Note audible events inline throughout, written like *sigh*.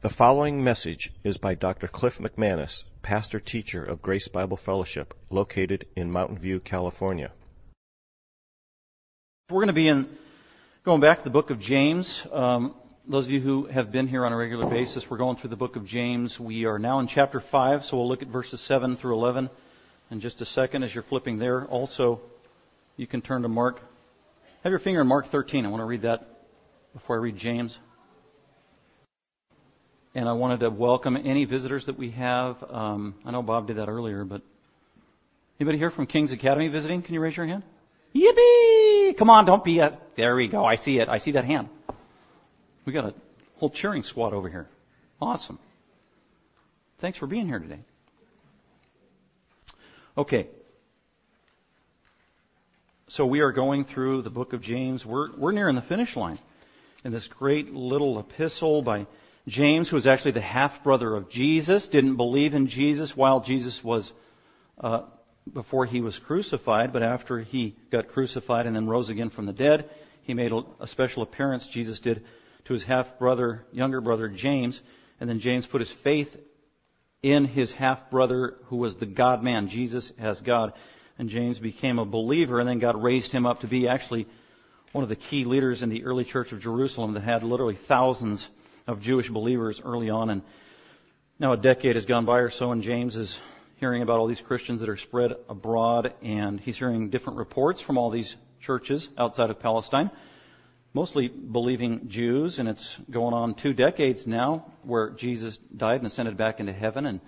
The following message is by Dr. Cliff McManus, pastor teacher of Grace Bible Fellowship, located in Mountain View, California. We're going to be in going back to the book of James. Um, those of you who have been here on a regular basis, we're going through the book of James. We are now in chapter 5, so we'll look at verses 7 through 11 in just a second as you're flipping there. Also, you can turn to Mark. Have your finger in Mark 13. I want to read that before I read James. And I wanted to welcome any visitors that we have. Um, I know Bob did that earlier, but anybody here from King's Academy visiting? Can you raise your hand? Yippee! Come on, don't be a. There we go. I see it. I see that hand. We got a whole cheering squad over here. Awesome. Thanks for being here today. Okay. So we are going through the book of James. We're, we're nearing the finish line in this great little epistle by James, who was actually the half brother of Jesus, didn't believe in Jesus while Jesus was, uh, before he was crucified, but after he got crucified and then rose again from the dead, he made a, special appearance, Jesus did, to his half brother, younger brother James, and then James put his faith in his half brother who was the God man, Jesus as God, and James became a believer and then God raised him up to be actually one of the key leaders in the early church of Jerusalem that had literally thousands of Jewish believers early on. And now a decade has gone by or so, and James is hearing about all these Christians that are spread abroad, and he's hearing different reports from all these churches outside of Palestine, mostly believing Jews, and it's going on two decades now where Jesus died and ascended back into heaven, and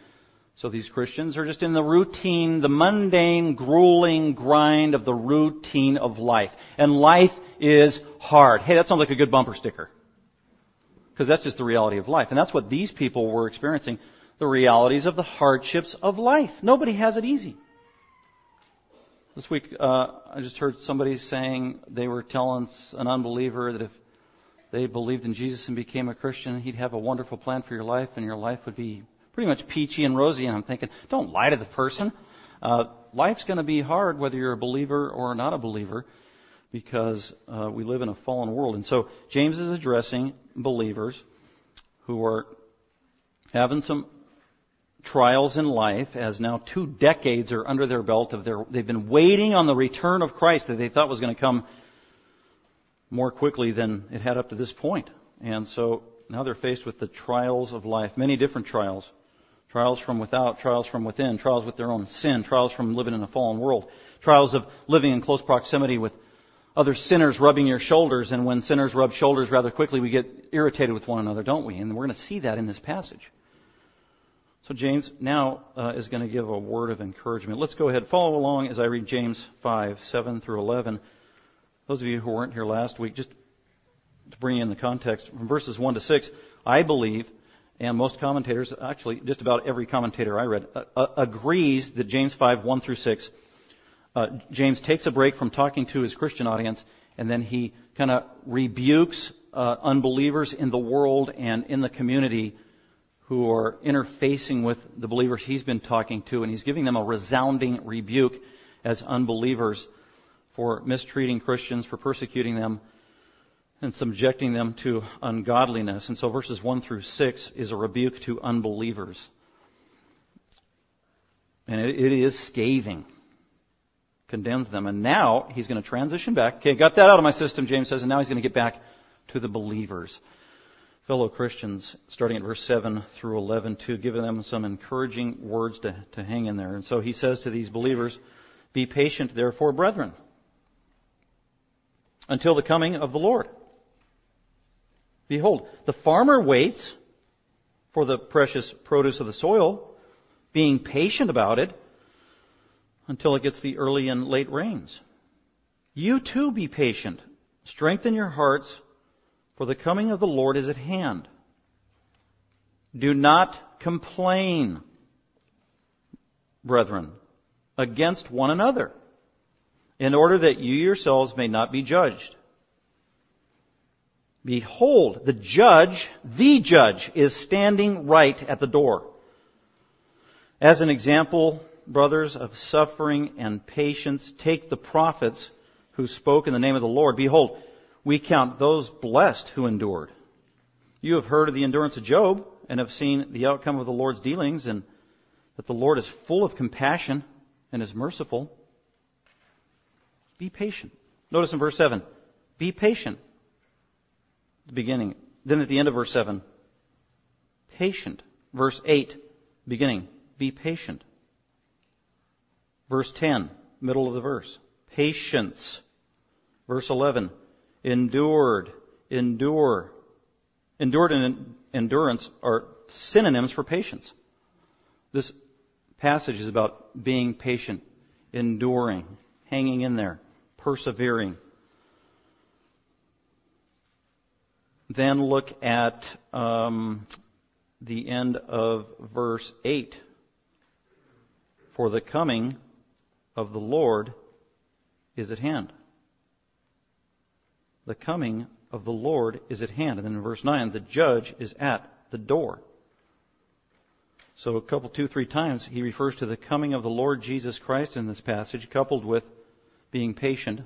so these Christians are just in the routine, the mundane, grueling grind of the routine of life. And life is hard. Hey, that sounds like a good bumper sticker because that's just the reality of life. And that's what these people were experiencing the realities of the hardships of life. Nobody has it easy. This week, uh, I just heard somebody saying they were telling an unbeliever that if they believed in Jesus and became a Christian, he'd have a wonderful plan for your life and your life would be pretty much peachy and rosy. And I'm thinking, don't lie to the person. Uh, life's going to be hard whether you're a believer or not a believer because uh, we live in a fallen world. And so James is addressing believers who are having some trials in life as now two decades are under their belt of their they've been waiting on the return of Christ that they thought was going to come more quickly than it had up to this point. And so now they're faced with the trials of life, many different trials. Trials from without, trials from within, trials with their own sin, trials from living in a fallen world, trials of living in close proximity with other sinners rubbing your shoulders, and when sinners rub shoulders rather quickly, we get irritated with one another, don't we? And we're going to see that in this passage. So James now uh, is going to give a word of encouragement. Let's go ahead, follow along as I read James 5, 7 through 11. Those of you who weren't here last week, just to bring in the context, from verses 1 to 6, I believe, and most commentators, actually just about every commentator I read, uh, uh agrees that James 5, 1 through 6 uh, James takes a break from talking to his Christian audience, and then he kind of rebukes uh, unbelievers in the world and in the community who are interfacing with the believers he's been talking to, and he's giving them a resounding rebuke as unbelievers for mistreating Christians, for persecuting them, and subjecting them to ungodliness. And so verses 1 through 6 is a rebuke to unbelievers. And it, it is scathing condemns them. And now he's going to transition back. Okay, got that out of my system, James says, and now he's going to get back to the believers. Fellow Christians, starting at verse 7 through 11, to give them some encouraging words to, to hang in there. And so he says to these believers, Be patient, therefore, brethren, until the coming of the Lord. Behold, the farmer waits for the precious produce of the soil, being patient about it until it gets the early and late rains. You too be patient. Strengthen your hearts, for the coming of the Lord is at hand. Do not complain, brethren, against one another, in order that you yourselves may not be judged. Behold, the judge, the judge, is standing right at the door. As an example, brothers, of suffering and patience, take the prophets who spoke in the name of the Lord. Behold, we count those blessed who endured. You have heard of the endurance of Job and have seen the outcome of the Lord's dealings and that the Lord is full of compassion and is merciful. Be patient. Notice in verse 7, be patient. The beginning. Then at the end of verse 7, patient. Verse 8, beginning, be patient. Verse 10, middle of the verse, patience. Verse 11, endured, endure. Endured and endurance are synonyms for patience. This passage is about being patient, enduring, hanging in there, persevering. Then look at um, the end of verse 8. For the coming of the Lord is at hand. The coming of the Lord is at hand. And then in verse 9, the judge is at the door. So a couple, two, three times, he refers to the coming of the Lord Jesus Christ in this passage, coupled with being patient.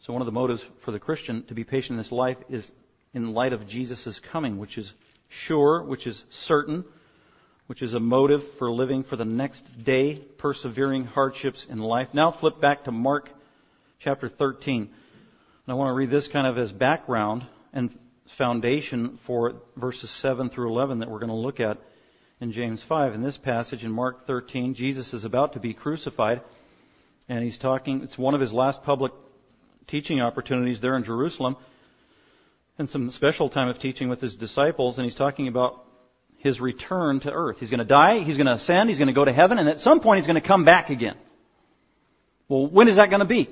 So one of the motives for the Christian to be patient in this life is in light of Jesus' coming, which is sure, which is certain, which is a motive for living for the next day, persevering hardships in life. Now flip back to Mark chapter 13. And I want to read this kind of as background and foundation for verses 7 through 11 that we're going to look at in James 5. In this passage in Mark 13, Jesus is about to be crucified, and he's talking, it's one of his last public teaching opportunities there in Jerusalem, and some special time of teaching with his disciples, and he's talking about his return to earth. He's going to die, he's going to ascend, he's going to go to heaven, and at some point he's going to come back again. Well, when is that going to be?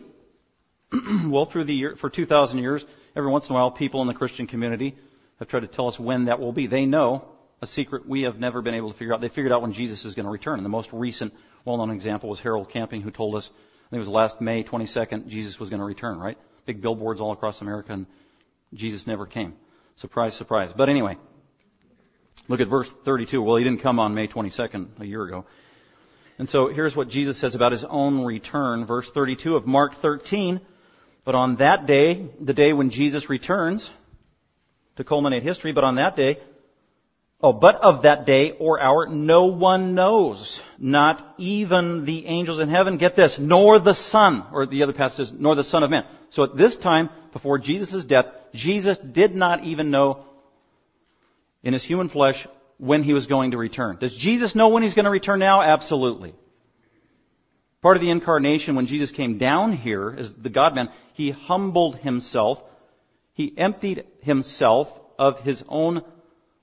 *clears throat* well, through the year, for 2,000 years, every once in a while, people in the Christian community have tried to tell us when that will be. They know a secret we have never been able to figure out. They figured out when Jesus is going to return. And the most recent well-known example was Harold Camping, who told us, I think it was last May 22nd, Jesus was going to return, right? Big billboards all across America, and Jesus never came. Surprise, surprise. But anyway, look at verse 32. Well, he didn't come on May 22nd, a year ago. And so here's what Jesus says about his own return. Verse 32 of Mark 13. But on that day, the day when Jesus returns, to culminate history, but on that day, Oh, but of that day or hour no one knows, not even the angels in heaven. Get this, nor the Son, or the other passage says, nor the Son of Man. So at this time, before Jesus' death, Jesus did not even know in his human flesh when he was going to return. Does Jesus know when he's going to return now? Absolutely. Part of the incarnation, when Jesus came down here as the God-man, he humbled himself. He emptied himself of his own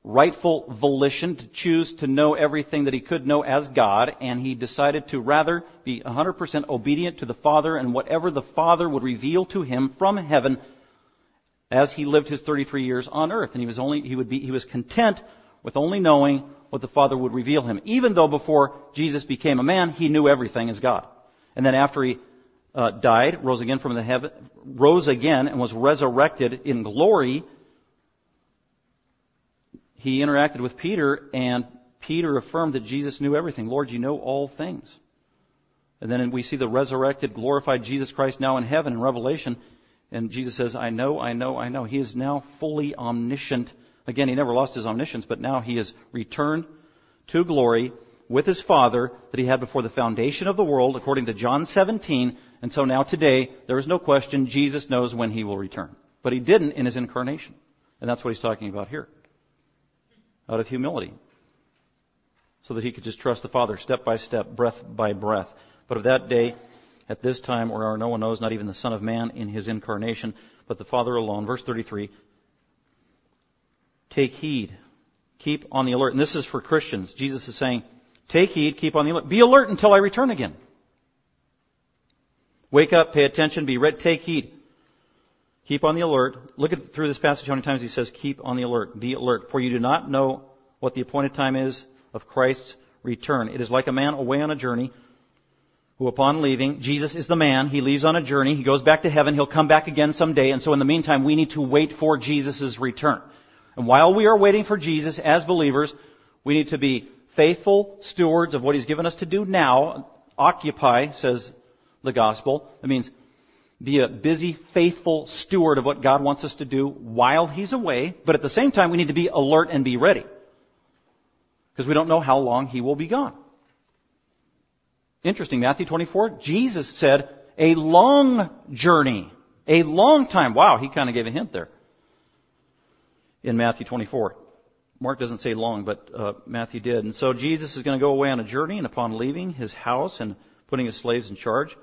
rightful volition to choose to know everything that he could know as God, and he decided to rather be 100% obedient to the Father and whatever the Father would reveal to him from heaven as he lived his 33 years on earth. And he was only, he would be, he was content with only knowing what the Father would reveal him. Even though before Jesus became a man, he knew everything as God. And then after he uh, died, rose again from the heaven, rose again and was resurrected in glory, he interacted with Peter, and Peter affirmed that Jesus knew everything. Lord, you know all things. And then we see the resurrected, glorified Jesus Christ now in heaven in Revelation. And Jesus says, I know, I know, I know. He is now fully omniscient. Again, he never lost his omniscience, but now he is returned to glory with his Father that he had before the foundation of the world, according to John 17. And so now today, there is no question, Jesus knows when he will return. But he didn't in his incarnation. And that's what he's talking about here out of humility. So that he could just trust the Father step by step, breath by breath. But of that day, at this time, where no one knows, not even the Son of Man in his incarnation, but the Father alone. Verse 33. Take heed. Keep on the alert. And this is for Christians. Jesus is saying, take heed, keep on the alert. Be alert until I return again. Wake up, pay attention, be ready, take heed. Keep on the alert. Look at through this passage how many times he says, keep on the alert. Be alert. For you do not know what the appointed time is of Christ's return. It is like a man away on a journey who upon leaving, Jesus is the man, he leaves on a journey, he goes back to heaven, he'll come back again someday, and so in the meantime we need to wait for Jesus' return. And while we are waiting for Jesus as believers, we need to be faithful stewards of what he's given us to do now. Occupy, says the gospel. That means be a busy, faithful steward of what God wants us to do while He's away, but at the same time we need to be alert and be ready. Because we don't know how long He will be gone. Interesting, Matthew 24, Jesus said, a long journey. A long time. Wow, he kind of gave a hint there. In Matthew 24. Mark doesn't say long, but uh, Matthew did. And so Jesus is going to go away on a journey, and upon leaving his house and putting his slaves in charge,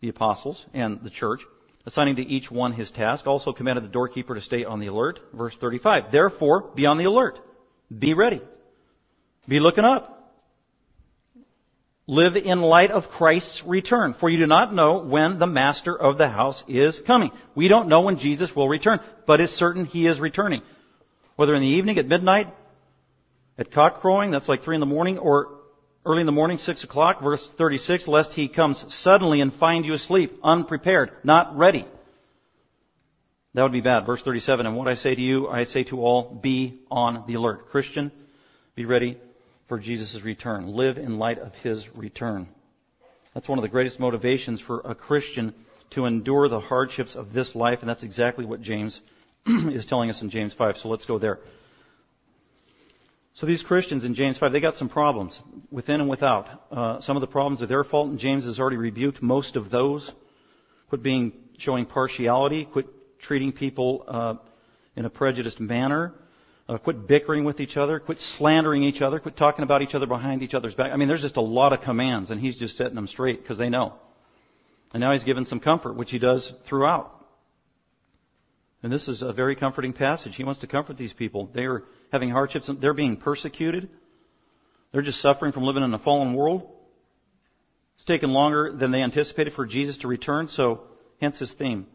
the apostles and the church, assigning to each one his task, also commanded the doorkeeper to stay on the alert. Verse 35. Therefore, be on the alert. Be ready. Be looking up. Live in light of Christ's return, for you do not know when the master of the house is coming. We don't know when Jesus will return, but it's certain he is returning. Whether in the evening, at midnight, at cock crowing, that's like three in the morning, or early in the morning, six o'clock, verse 36, lest he comes suddenly and find you asleep, unprepared, not ready. That would be bad. Verse 37, and what I say to you, I say to all, be on the alert. Christian, be ready for Jesus' return. Live in light of His return. That's one of the greatest motivations for a Christian to endure the hardships of this life, and that's exactly what James *clears throat* is telling us in James 5. So let's go there. So these Christians in James 5, they got some problems, within and without. Uh, some of the problems are their fault, and James has already rebuked most of those. Quit being, showing partiality, quit treating people uh, in a prejudiced manner. Uh, quit bickering with each other. Quit slandering each other. Quit talking about each other behind each other's back. I mean, there's just a lot of commands, and he's just setting them straight because they know. And now he's given some comfort, which he does throughout. And this is a very comforting passage. He wants to comfort these people. They are having hardships. and They're being persecuted. They're just suffering from living in a fallen world. It's taken longer than they anticipated for Jesus to return, so hence his theme,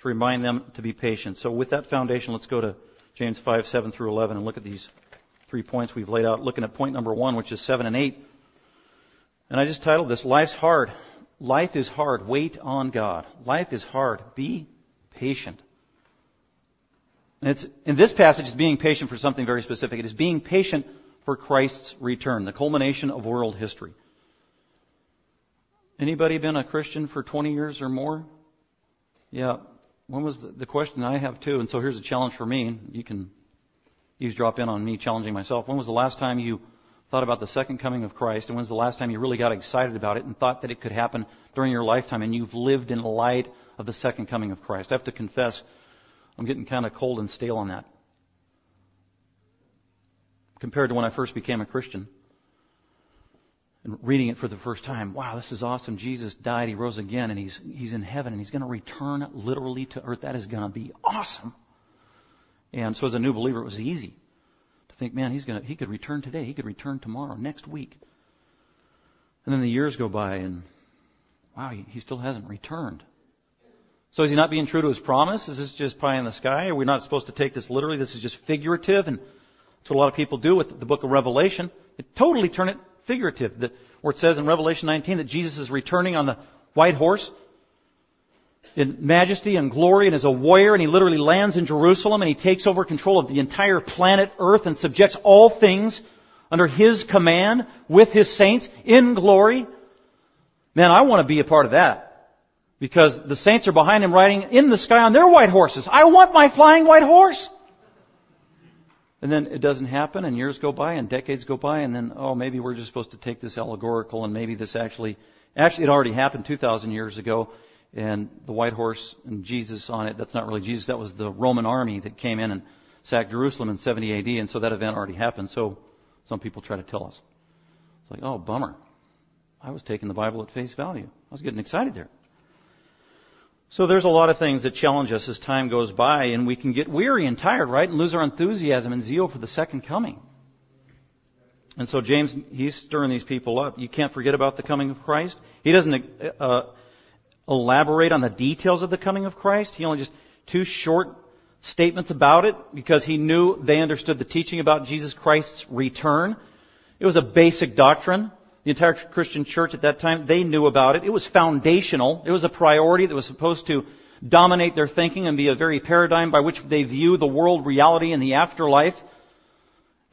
to remind them to be patient. So with that foundation, let's go to James 5, 7 through 11, and look at these three points we've laid out. Looking at point number one, which is 7 and 8. And I just titled this, Life's Hard. Life is hard. Wait on God. Life is hard. Be patient. And it's, in this passage, it's being patient for something very specific. It is being patient for Christ's return, the culmination of world history. Anybody been a Christian for 20 years or more? Yeah, when was the, the question I have too? And so here's a challenge for me. You can eavesdrop in on me challenging myself. When was the last time you thought about the second coming of Christ? And when's the last time you really got excited about it and thought that it could happen during your lifetime and you've lived in light of the second coming of Christ? I have to confess, I'm getting kind of cold and stale on that. Compared to when I first became a Christian and reading it for the first time, wow, this is awesome. Jesus died, he rose again, and he's, he's in heaven, and he's going to return literally to earth. That is going to be awesome. And so as a new believer, it was easy to think, man, he's going to, he could return today, he could return tomorrow, next week. And then the years go by, and wow, he, he still hasn't returned. So is he not being true to his promise? Is this just pie in the sky? Are we not supposed to take this literally? This is just figurative, and that's what a lot of people do with the book of Revelation. They totally turn it figurative, where it says in Revelation 19 that Jesus is returning on the white horse in majesty and glory and as a warrior and he literally lands in Jerusalem and he takes over control of the entire planet earth and subjects all things under his command with his saints in glory. Man, I want to be a part of that. Because the saints are behind him riding in the sky on their white horses. I want my flying white horse! And then it doesn't happen, and years go by, and decades go by, and then, oh, maybe we're just supposed to take this allegorical, and maybe this actually, actually, it already happened 2,000 years ago, and the white horse and Jesus on it, that's not really Jesus, that was the Roman army that came in and sacked Jerusalem in 70 AD, and so that event already happened, so some people try to tell us. It's like, oh, bummer. I was taking the Bible at face value. I was getting excited there. So there's a lot of things that challenge us as time goes by, and we can get weary and tired, right? And lose our enthusiasm and zeal for the second coming. And so James, he's stirring these people up. You can't forget about the coming of Christ. He doesn't uh, elaborate on the details of the coming of Christ. He only just two short statements about it because he knew they understood the teaching about Jesus Christ's return. It was a basic doctrine. The entire Christian church at that time, they knew about it. It was foundational. It was a priority that was supposed to dominate their thinking and be a very paradigm by which they view the world reality and the afterlife.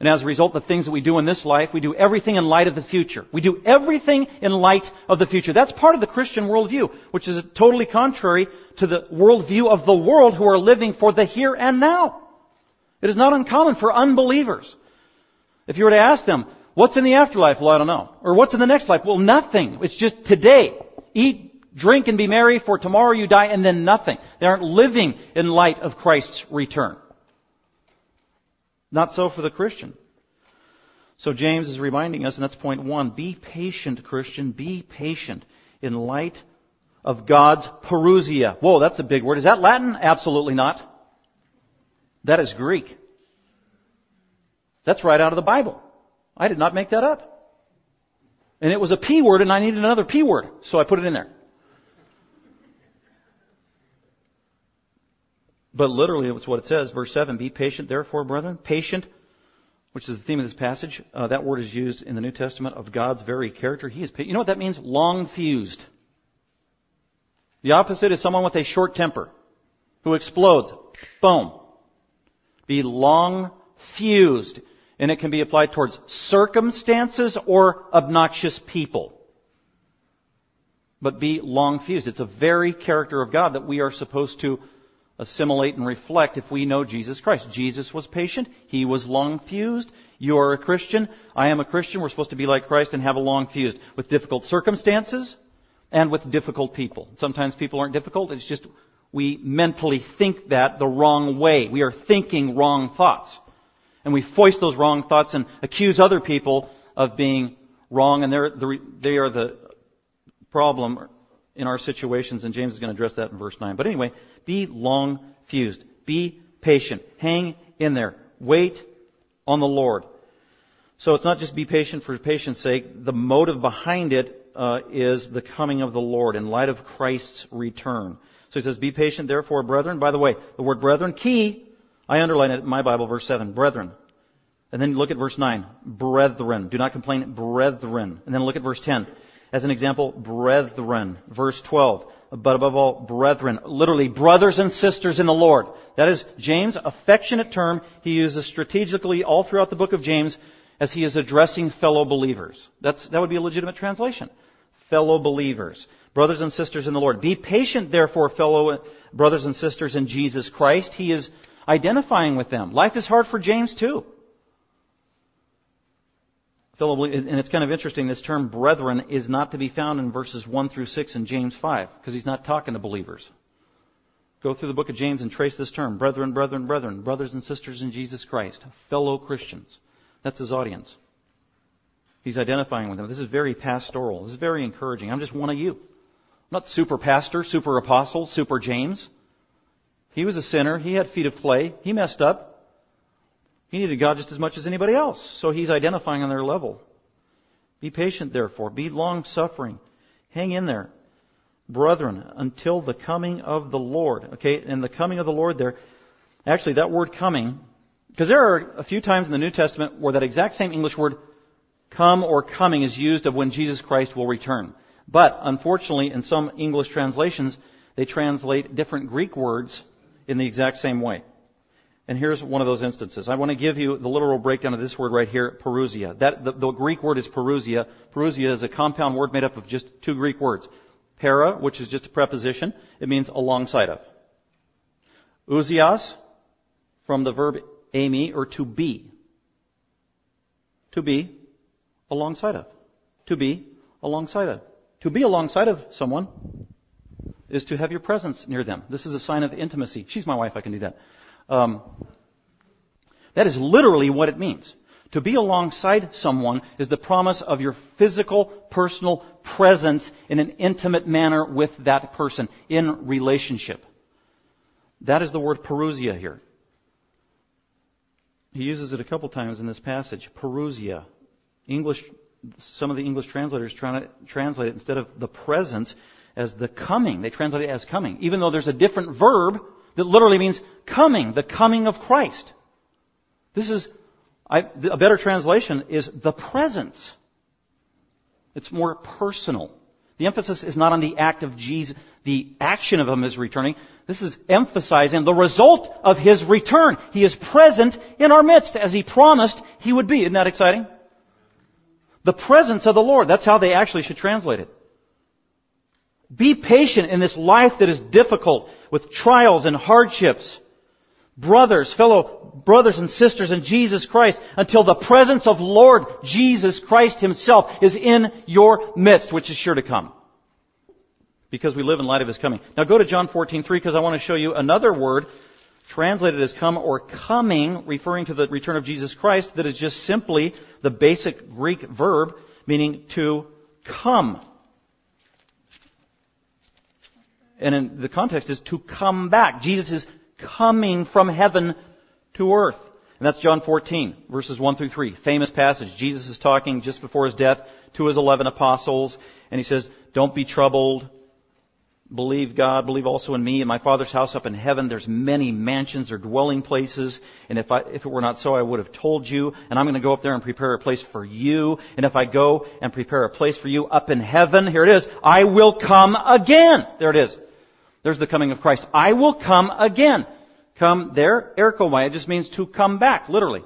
And as a result, the things that we do in this life, we do everything in light of the future. We do everything in light of the future. That's part of the Christian worldview, which is totally contrary to the worldview of the world who are living for the here and now. It is not uncommon for unbelievers. If you were to ask them, what's in the afterlife? Well, I don't know. Or what's in the next life? Well, nothing. It's just today. Eat, drink, and be merry, for tomorrow you die, and then nothing. They aren't living in light of Christ's return. Not so for the Christian. So James is reminding us, and that's point one, be patient, Christian, be patient in light of God's parousia. Whoa, that's a big word. Is that Latin? Absolutely not. That is Greek. That's right out of the Bible. I did not make that up. And it was a P word and I needed another P word, so I put it in there. But literally, it's what it says, verse 7, be patient therefore, brethren. Patient, which is the theme of this passage. Uh, that word is used in the New Testament of God's very character. He is patient. You know what that means? Long fused. The opposite is someone with a short temper, who explodes. Boom. Be long fused. And it can be applied towards circumstances or obnoxious people. But be long fused. It's a very character of God that we are supposed to assimilate and reflect if we know Jesus Christ. Jesus was patient. He was long fused. You are a Christian. I am a Christian. We're supposed to be like Christ and have a long fused with difficult circumstances and with difficult people. Sometimes people aren't difficult. It's just we mentally think that the wrong way. We are thinking wrong thoughts. And we foist those wrong thoughts and accuse other people of being wrong and they're the, they are the problem in our situations, and James is going to address that in verse 9. But anyway, be long fused. Be patient. Hang in there. Wait on the Lord. So it's not just be patient for patience sake. The motive behind it uh, is the coming of the Lord in light of Christ's return. So he says, be patient therefore, brethren. By the way, the word brethren, key, I underline it in my Bible, verse 7, brethren. And then look at verse 9, brethren. Do not complain, brethren. And then look at verse 10. As an example, brethren. Verse 12. But above all, brethren. Literally, brothers and sisters in the Lord. That is James' affectionate term he uses strategically all throughout the book of James as he is addressing fellow believers. That's, that would be a legitimate translation. Fellow believers. Brothers and sisters in the Lord. Be patient, therefore, fellow brothers and sisters in Jesus Christ. He is identifying with them. Life is hard for James too and it's kind of interesting, this term brethren is not to be found in verses 1 through 6 in James 5, because he's not talking to believers. Go through the book of James and trace this term. Brethren, brethren, brethren, brothers and sisters in Jesus Christ, fellow Christians. That's his audience. He's identifying with them. This is very pastoral. This is very encouraging. I'm just one of you. I'm not super pastor, super apostle, super James. He was a sinner. He had feet of clay. He messed up. He needed God just as much as anybody else. So he's identifying on their level. Be patient, therefore. Be long suffering. Hang in there. Brethren, until the coming of the Lord. Okay, and the coming of the Lord there, actually that word coming, because there are a few times in the New Testament where that exact same English word come or coming is used of when Jesus Christ will return. But unfortunately, in some English translations, they translate different Greek words in the exact same way. And here's one of those instances. I want to give you the literal breakdown of this word right here, parousia. That, the, the Greek word is parousia. Parousia is a compound word made up of just two Greek words. Para, which is just a preposition. It means alongside of. Ousios, from the verb eimi, or to be. To be alongside of. To be alongside of. To be alongside of someone is to have your presence near them. This is a sign of intimacy. She's my wife, I can do that. Um, that is literally what it means. To be alongside someone is the promise of your physical, personal presence in an intimate manner with that person in relationship. That is the word parousia here. He uses it a couple times in this passage. Parousia. English, some of the English translators try to translate it instead of the presence as the coming. They translate it as coming. Even though there's a different verb that literally means coming, the coming of Christ. This is, I, a better translation is the presence. It's more personal. The emphasis is not on the act of Jesus, the action of him is returning. This is emphasizing the result of his return. He is present in our midst as he promised he would be. Isn't that exciting? The presence of the Lord. That's how they actually should translate it. Be patient in this life that is difficult with trials and hardships. Brothers, fellow brothers and sisters in Jesus Christ until the presence of Lord Jesus Christ Himself is in your midst, which is sure to come. Because we live in light of His coming. Now go to John 14:3 because I want to show you another word translated as come or coming, referring to the return of Jesus Christ, that is just simply the basic Greek verb meaning to come. And the context is to come back. Jesus is coming from heaven to earth. And that's John 14, verses 1 through 3. Famous passage. Jesus is talking just before his death to his 11 apostles, and he says, Don't be troubled. Believe God, believe also in me. In my Father's house up in heaven, there's many mansions or dwelling places. And if I, if it were not so, I would have told you. And I'm going to go up there and prepare a place for you. And if I go and prepare a place for you up in heaven, here it is, I will come again. There it is. There's the coming of Christ. I will come again. Come there, erchomai, it just means to come back, literally.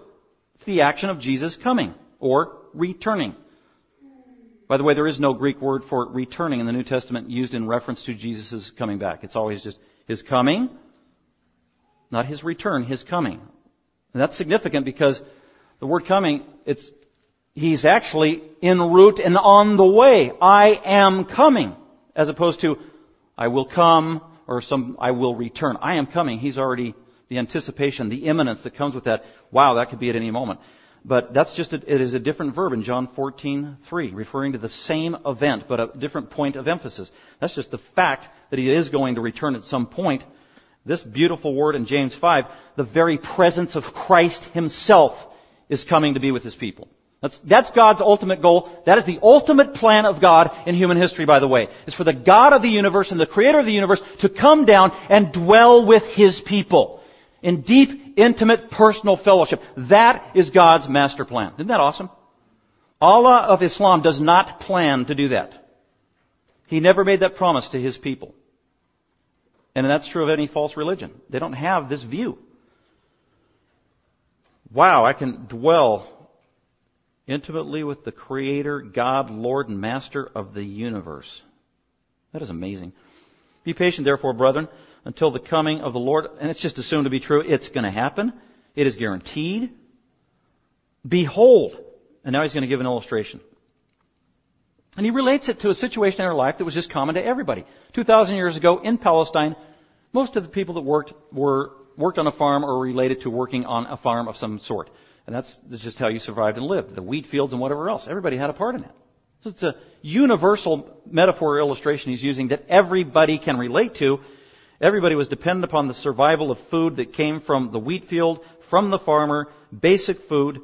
It's the action of Jesus coming, or returning. By the way, there is no Greek word for returning in the New Testament used in reference to Jesus' coming back. It's always just his coming, not his return, his coming. And that's significant because the word coming, it's, he's actually en route and on the way. I am coming. As opposed to, I will come, or some, I will return. I am coming. He's already, the anticipation, the imminence that comes with that. Wow, that could be at any moment. But that's just, a, it is a different verb in John 14:3, referring to the same event, but a different point of emphasis. That's just the fact that he is going to return at some point. This beautiful word in James 5, the very presence of Christ himself is coming to be with his people. That's, that's God's ultimate goal. That is the ultimate plan of God in human history, by the way. Is for the God of the universe and the creator of the universe to come down and dwell with his people. In deep, intimate, personal fellowship. That is God's master plan. Isn't that awesome? Allah of Islam does not plan to do that. He never made that promise to his people. And that's true of any false religion. They don't have this view. Wow, I can dwell intimately with the Creator, God, Lord, and Master of the universe. That is amazing. Be patient, therefore, brethren, until the coming of the Lord. And it's just assumed to be true. It's going to happen. It is guaranteed. Behold. And now he's going to give an illustration. And he relates it to a situation in our life that was just common to everybody. 2,000 years ago in Palestine, most of the people that worked were worked on a farm or related to working on a farm of some sort. And that's, that's just how you survived and lived. The wheat fields and whatever else. Everybody had a part in it. It's a universal metaphor illustration he's using that everybody can relate to. Everybody was dependent upon the survival of food that came from the wheat field, from the farmer, basic food.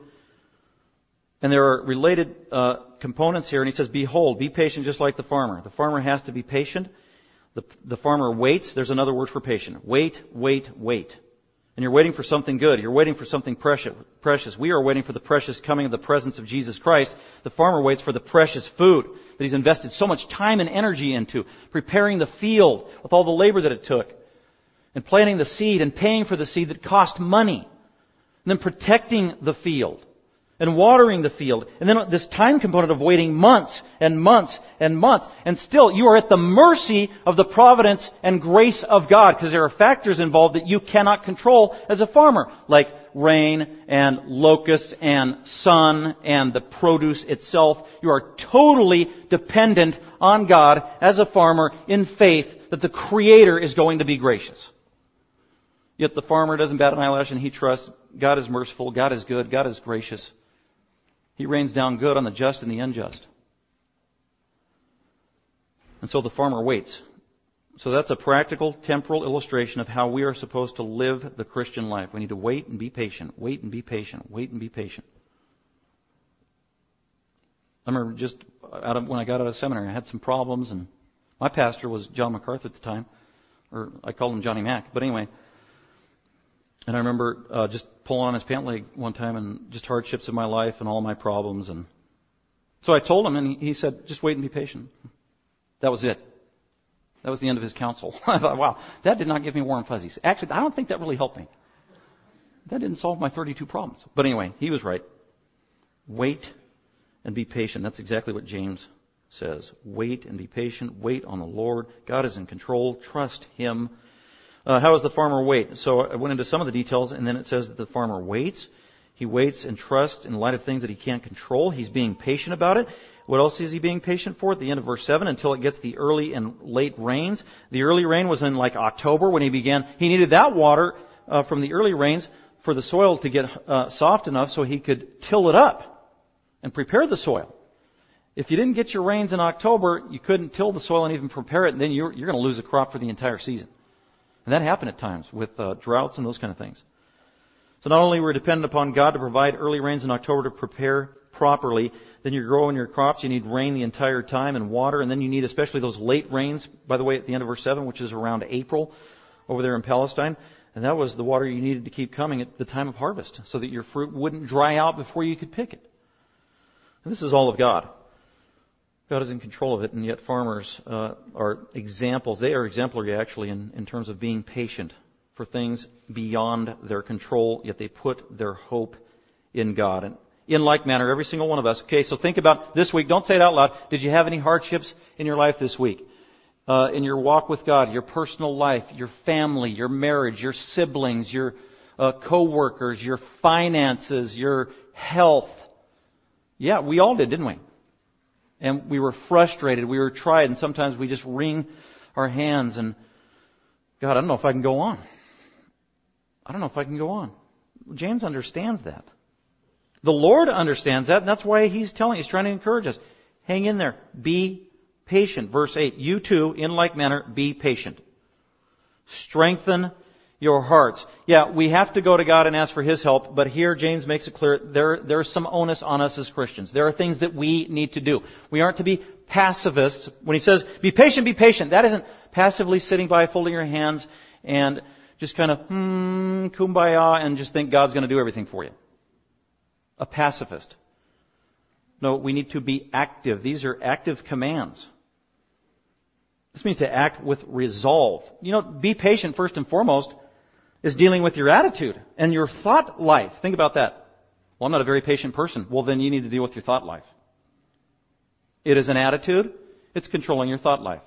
And there are related uh, components here. And he says, Behold, be patient just like the farmer. The farmer has to be patient. The, the farmer waits. There's another word for patient. Wait, wait, wait and you're waiting for something good. You're waiting for something precious. We are waiting for the precious coming of the presence of Jesus Christ. The farmer waits for the precious food that he's invested so much time and energy into, preparing the field with all the labor that it took, and planting the seed and paying for the seed that cost money, and then protecting the field and watering the field. And then this time component of waiting months and months and months. And still, you are at the mercy of the providence and grace of God because there are factors involved that you cannot control as a farmer, like rain and locusts and sun and the produce itself. You are totally dependent on God as a farmer in faith that the Creator is going to be gracious. Yet the farmer doesn't bat an eyelash and he trusts God is merciful, God is good, God is gracious. He rains down good on the just and the unjust. And so the farmer waits. So that's a practical, temporal illustration of how we are supposed to live the Christian life. We need to wait and be patient, wait and be patient, wait and be patient. I remember just out of, when I got out of seminary, I had some problems, and my pastor was John MacArthur at the time, or I called him Johnny Mac. But anyway, and I remember uh, just pulling on his pant leg one time and just hardships of my life and all my problems. And so I told him, and he, said, just wait and be patient. That was it. That was the end of his counsel. *laughs* I thought, wow, that did not give me warm fuzzies. Actually, I don't think that really helped me. That didn't solve my 32 problems. But anyway, he was right. Wait and be patient. That's exactly what James says. Wait and be patient. Wait on the Lord. God is in control. Trust Him. Uh, how does the farmer wait? So I went into some of the details, and then it says that the farmer waits. He waits and trusts in light of things that he can't control. He's being patient about it. What else is he being patient for? At the end of verse 7, until it gets the early and late rains. The early rain was in like October when he began. He needed that water uh, from the early rains for the soil to get uh, soft enough so he could till it up and prepare the soil. If you didn't get your rains in October, you couldn't till the soil and even prepare it, and then you're, you're going to lose a crop for the entire season. And that happened at times with uh, droughts and those kind of things. So not only were we're dependent upon God to provide early rains in October to prepare properly, then you're growing your crops, you need rain the entire time and water, and then you need especially those late rains, by the way, at the end of verse 7, which is around April over there in Palestine. And that was the water you needed to keep coming at the time of harvest, so that your fruit wouldn't dry out before you could pick it. And this is all of God. God is in control of it, and yet farmers uh, are examples. They are exemplary, actually, in, in terms of being patient for things beyond their control, yet they put their hope in God. And in like manner, every single one of us. Okay, so think about this week. Don't say it out loud. Did you have any hardships in your life this week? Uh, in your walk with God, your personal life, your family, your marriage, your siblings, your uh, co-workers, your finances, your health. Yeah, we all did, didn't we? And we were frustrated. We were tried, and sometimes we just wring our hands and God, I don't know if I can go on. I don't know if I can go on. James understands that. The Lord understands that, and that's why he's telling, he's trying to encourage us. Hang in there. Be patient. Verse 8. You too, in like manner, be patient. Strengthen your hearts. Yeah, we have to go to God and ask for His help, but here James makes it clear there, there's some onus on us as Christians. There are things that we need to do. We aren't to be pacifists. When he says, be patient, be patient, that isn't passively sitting by, folding your hands, and just kind of, hmm, kumbaya, and just think God's going to do everything for you. A pacifist. No, we need to be active. These are active commands. This means to act with resolve. You know, be patient first and foremost is dealing with your attitude and your thought life. Think about that. Well, I'm not a very patient person. Well, then you need to deal with your thought life. It is an attitude. It's controlling your thought life.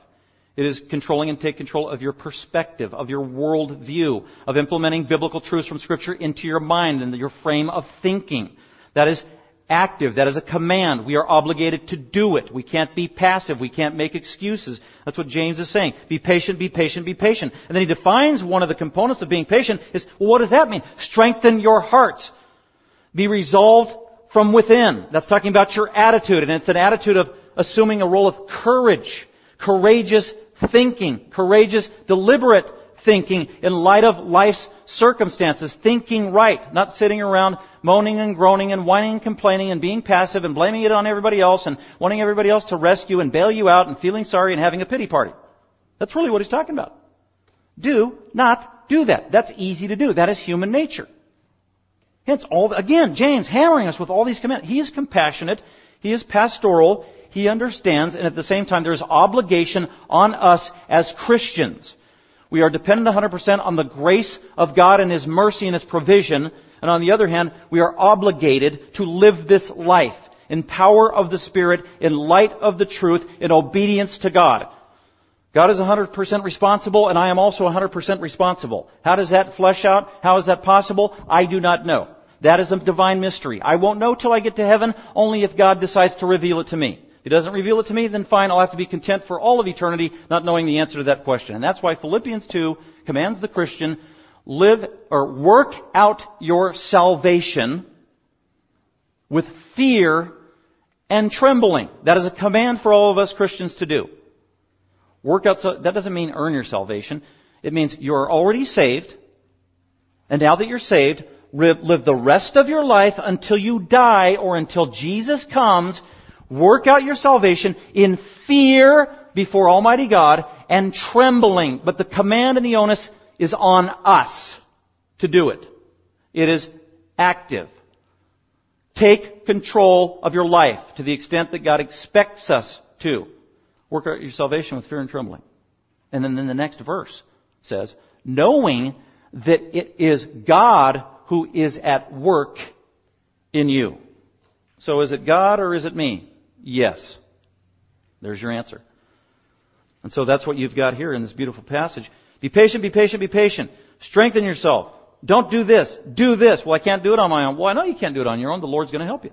It is controlling and take control of your perspective, of your world view, of implementing biblical truths from Scripture into your mind and your frame of thinking. That is active. That is a command. We are obligated to do it. We can't be passive. We can't make excuses. That's what James is saying. Be patient, be patient, be patient. And then he defines one of the components of being patient is, well, what does that mean? Strengthen your hearts. Be resolved from within. That's talking about your attitude. And it's an attitude of assuming a role of courage, courageous thinking, courageous, deliberate thinking in light of life's circumstances, thinking right, not sitting around moaning and groaning and whining and complaining and being passive and blaming it on everybody else and wanting everybody else to rescue and bail you out and feeling sorry and having a pity party. That's really what he's talking about. Do not do that. That's easy to do. That is human nature. Hence, all the, again, James hammering us with all these commands. He is compassionate. He is pastoral he understands, and at the same time, there's obligation on us as Christians. We are dependent 100% on the grace of God and His mercy and His provision. And on the other hand, we are obligated to live this life in power of the Spirit, in light of the truth, in obedience to God. God is 100% responsible, and I am also 100% responsible. How does that flesh out? How is that possible? I do not know. That is a divine mystery. I won't know till I get to heaven, only if God decides to reveal it to me. He doesn't reveal it to me, then fine, I'll have to be content for all of eternity not knowing the answer to that question. And that's why Philippians 2 commands the Christian, live or work out your salvation with fear and trembling. That is a command for all of us Christians to do. Work out, so, that doesn't mean earn your salvation. It means you're already saved, and now that you're saved, live the rest of your life until you die or until Jesus comes Work out your salvation in fear before Almighty God and trembling. But the command and the onus is on us to do it. It is active. Take control of your life to the extent that God expects us to. Work out your salvation with fear and trembling. And then, then the next verse says, knowing that it is God who is at work in you. So is it God or is it me? Yes. There's your answer. And so that's what you've got here in this beautiful passage. Be patient, be patient, be patient. Strengthen yourself. Don't do this. Do this. Well, I can't do it on my own. Well, I know you can't do it on your own. The Lord's going to help you.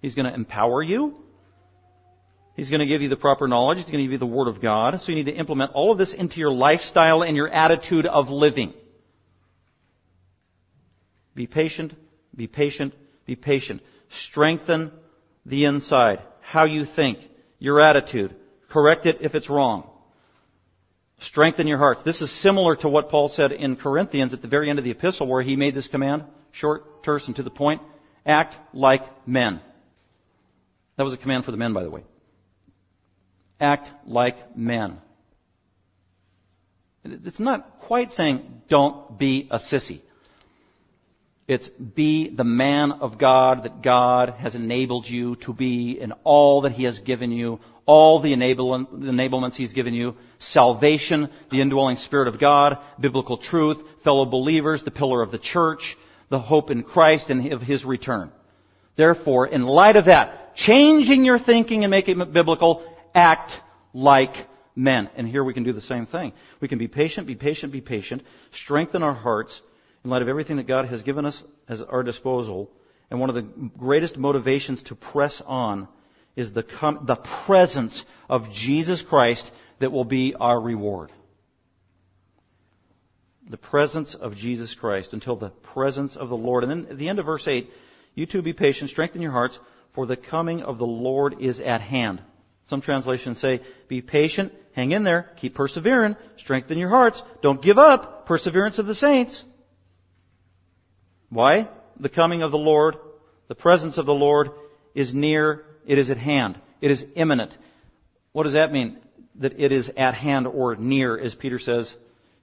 He's going to empower you. He's going to give you the proper knowledge. He's going to give you the Word of God. So you need to implement all of this into your lifestyle and your attitude of living. Be patient, be patient, be patient. Strengthen the inside. How you think. Your attitude. Correct it if it's wrong. Strengthen your hearts. This is similar to what Paul said in Corinthians at the very end of the epistle where he made this command. Short, terse, and to the point. Act like men. That was a command for the men, by the way. Act like men. It's not quite saying don't be a sissy. It's be the man of God that God has enabled you to be in all that He has given you, all the enablements He's given you, salvation, the indwelling Spirit of God, biblical truth, fellow believers, the pillar of the church, the hope in Christ and of His return. Therefore, in light of that, changing your thinking and making it biblical, act like men. And here we can do the same thing. We can be patient, be patient, be patient, strengthen our hearts, in light of everything that God has given us at our disposal. And one of the greatest motivations to press on is the, com- the presence of Jesus Christ that will be our reward. The presence of Jesus Christ until the presence of the Lord. And then at the end of verse 8, you too be patient, strengthen your hearts, for the coming of the Lord is at hand. Some translations say, be patient, hang in there, keep persevering, strengthen your hearts, don't give up, perseverance of the saints. Why? The coming of the Lord, the presence of the Lord is near, it is at hand, it is imminent. What does that mean? That it is at hand or near, as Peter says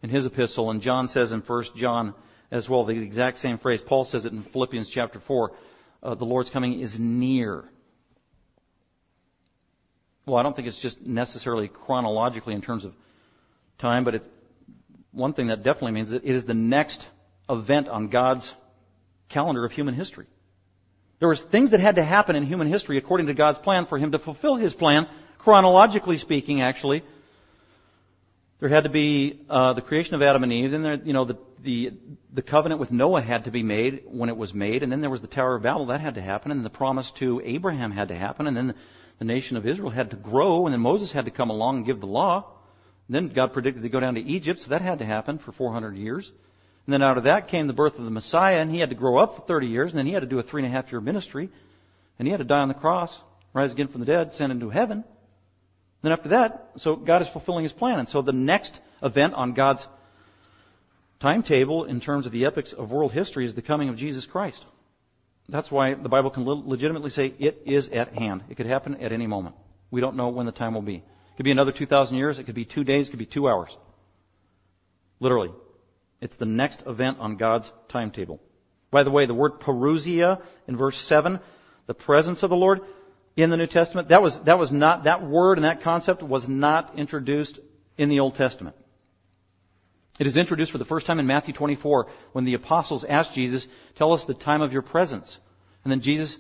in his epistle, and John says in 1 John as well, the exact same phrase. Paul says it in Philippians chapter 4. Uh, the Lord's coming is near. Well, I don't think it's just necessarily chronologically in terms of time, but it's one thing that definitely means that it is the next event on God's calendar of human history. There was things that had to happen in human history according to God's plan for him to fulfill his plan, chronologically speaking, actually. There had to be uh, the creation of Adam and Eve. Then there, you know, the, the the covenant with Noah had to be made when it was made, and then there was the Tower of Babel that had to happen, and the promise to Abraham had to happen, and then the, the nation of Israel had to grow, and then Moses had to come along and give the law. And then God predicted to go down to Egypt, so that had to happen for 400 years. And then out of that came the birth of the Messiah, and he had to grow up for 30 years, and then he had to do a three and a half year ministry, and he had to die on the cross, rise again from the dead, send into heaven. Then after that, so God is fulfilling his plan. And so the next event on God's timetable in terms of the epics of world history is the coming of Jesus Christ. That's why the Bible can legitimately say it is at hand. It could happen at any moment. We don't know when the time will be. It could be another 2,000 years. It could be two days. It could be two hours. Literally. It's the next event on God's timetable. By the way, the word parousia in verse 7, the presence of the Lord in the New Testament, that was, that was not, that word and that concept was not introduced in the Old Testament. It is introduced for the first time in Matthew 24 when the apostles asked Jesus, tell us the time of your presence. And then Jesus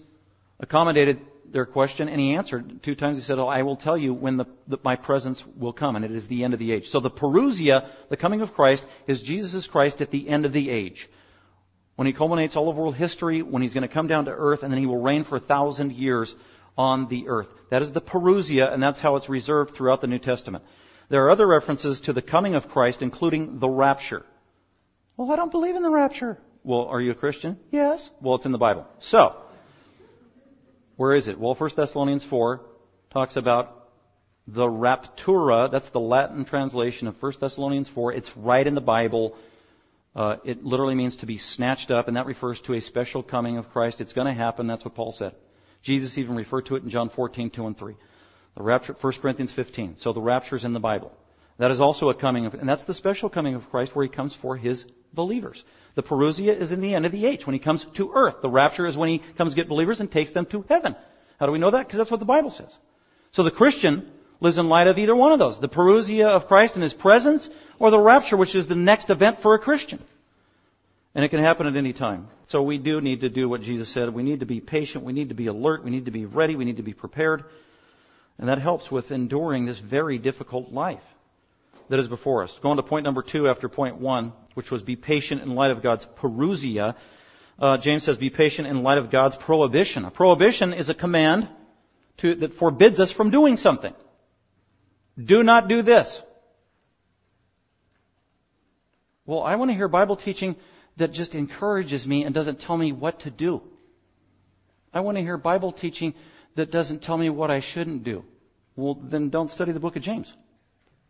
accommodated their question, and he answered two times. He said, oh, I will tell you when the, the, my presence will come, and it is the end of the age. So the parousia, the coming of Christ, is Jesus' Christ at the end of the age. When he culminates all of world history, when he's going to come down to earth, and then he will reign for a thousand years on the earth. That is the parousia, and that's how it's reserved throughout the New Testament. There are other references to the coming of Christ, including the rapture. Well, I don't believe in the rapture. Well, are you a Christian? Yes. Well, it's in the Bible. So, where is it? Well, 1 Thessalonians 4 talks about the raptura. That's the Latin translation of 1 Thessalonians 4. It's right in the Bible. Uh, it literally means to be snatched up, and that refers to a special coming of Christ. It's going to happen. That's what Paul said. Jesus even referred to it in John 14, 2 and 3. The rapture, 1 Corinthians 15. So the rapture is in the Bible. That is also a coming of, and that's the special coming of Christ where he comes for his believers. The parousia is in the end of the age when he comes to earth. The rapture is when he comes to get believers and takes them to heaven. How do we know that? Because that's what the Bible says. So the Christian lives in light of either one of those. The parousia of Christ in His presence or the rapture, which is the next event for a Christian. And it can happen at any time. So we do need to do what Jesus said. We need to be patient. We need to be alert. We need to be ready. We need to be prepared. And that helps with enduring this very difficult life that is before us. Going to point number two after point one, which was be patient in light of God's parousia. Uh, James says, be patient in light of God's prohibition. A prohibition is a command to, that forbids us from doing something. Do not do this. Well, I want to hear Bible teaching that just encourages me and doesn't tell me what to do. I want to hear Bible teaching that doesn't tell me what I shouldn't do. Well, then don't study the book of James.